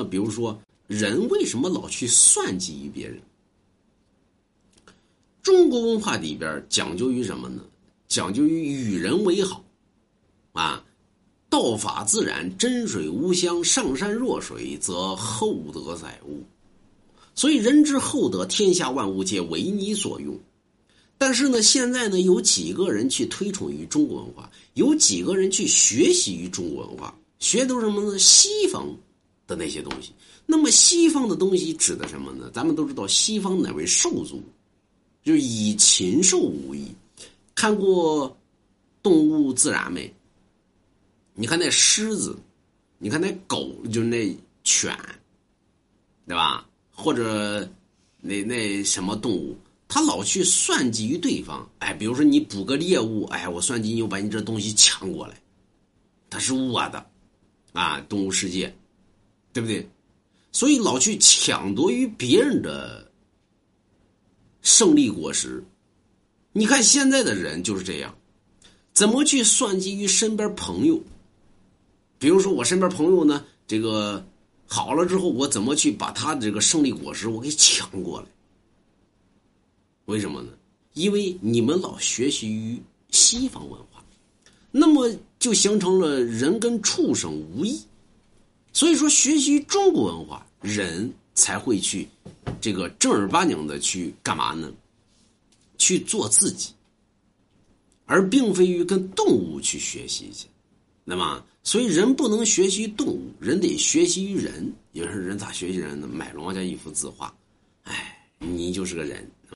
那比如说，人为什么老去算计于别人？中国文化里边讲究于什么呢？讲究于与人为好，啊，道法自然，真水无香，上善若水，则厚德载物。所以，人之厚德，天下万物皆为你所用。但是呢，现在呢，有几个人去推崇于中国文化，有几个人去学习于中国文化，学都是什么呢？西方的那些东西。那么，西方的东西指的什么呢？咱们都知道，西方乃为兽族？就是以禽兽无异。看过《动物自然》没？你看那狮子，你看那狗，就是那犬，对吧？或者那那什么动物，他老去算计于对方。哎，比如说你捕个猎物，哎，我算计你，我把你这东西抢过来，它是我的，啊，动物世界，对不对？所以老去抢夺于别人的。胜利果实，你看现在的人就是这样，怎么去算计于身边朋友？比如说我身边朋友呢，这个好了之后，我怎么去把他的这个胜利果实我给抢过来？为什么呢？因为你们老学习于西方文化，那么就形成了人跟畜生无异。所以说，学习中国文化，人才会去。这个正儿八经的去干嘛呢？去做自己，而并非于跟动物去学习去，那么，所以人不能学习动物，人得学习于人。有人说人咋学习人呢？买龙王家一幅字画，哎，你就是个人。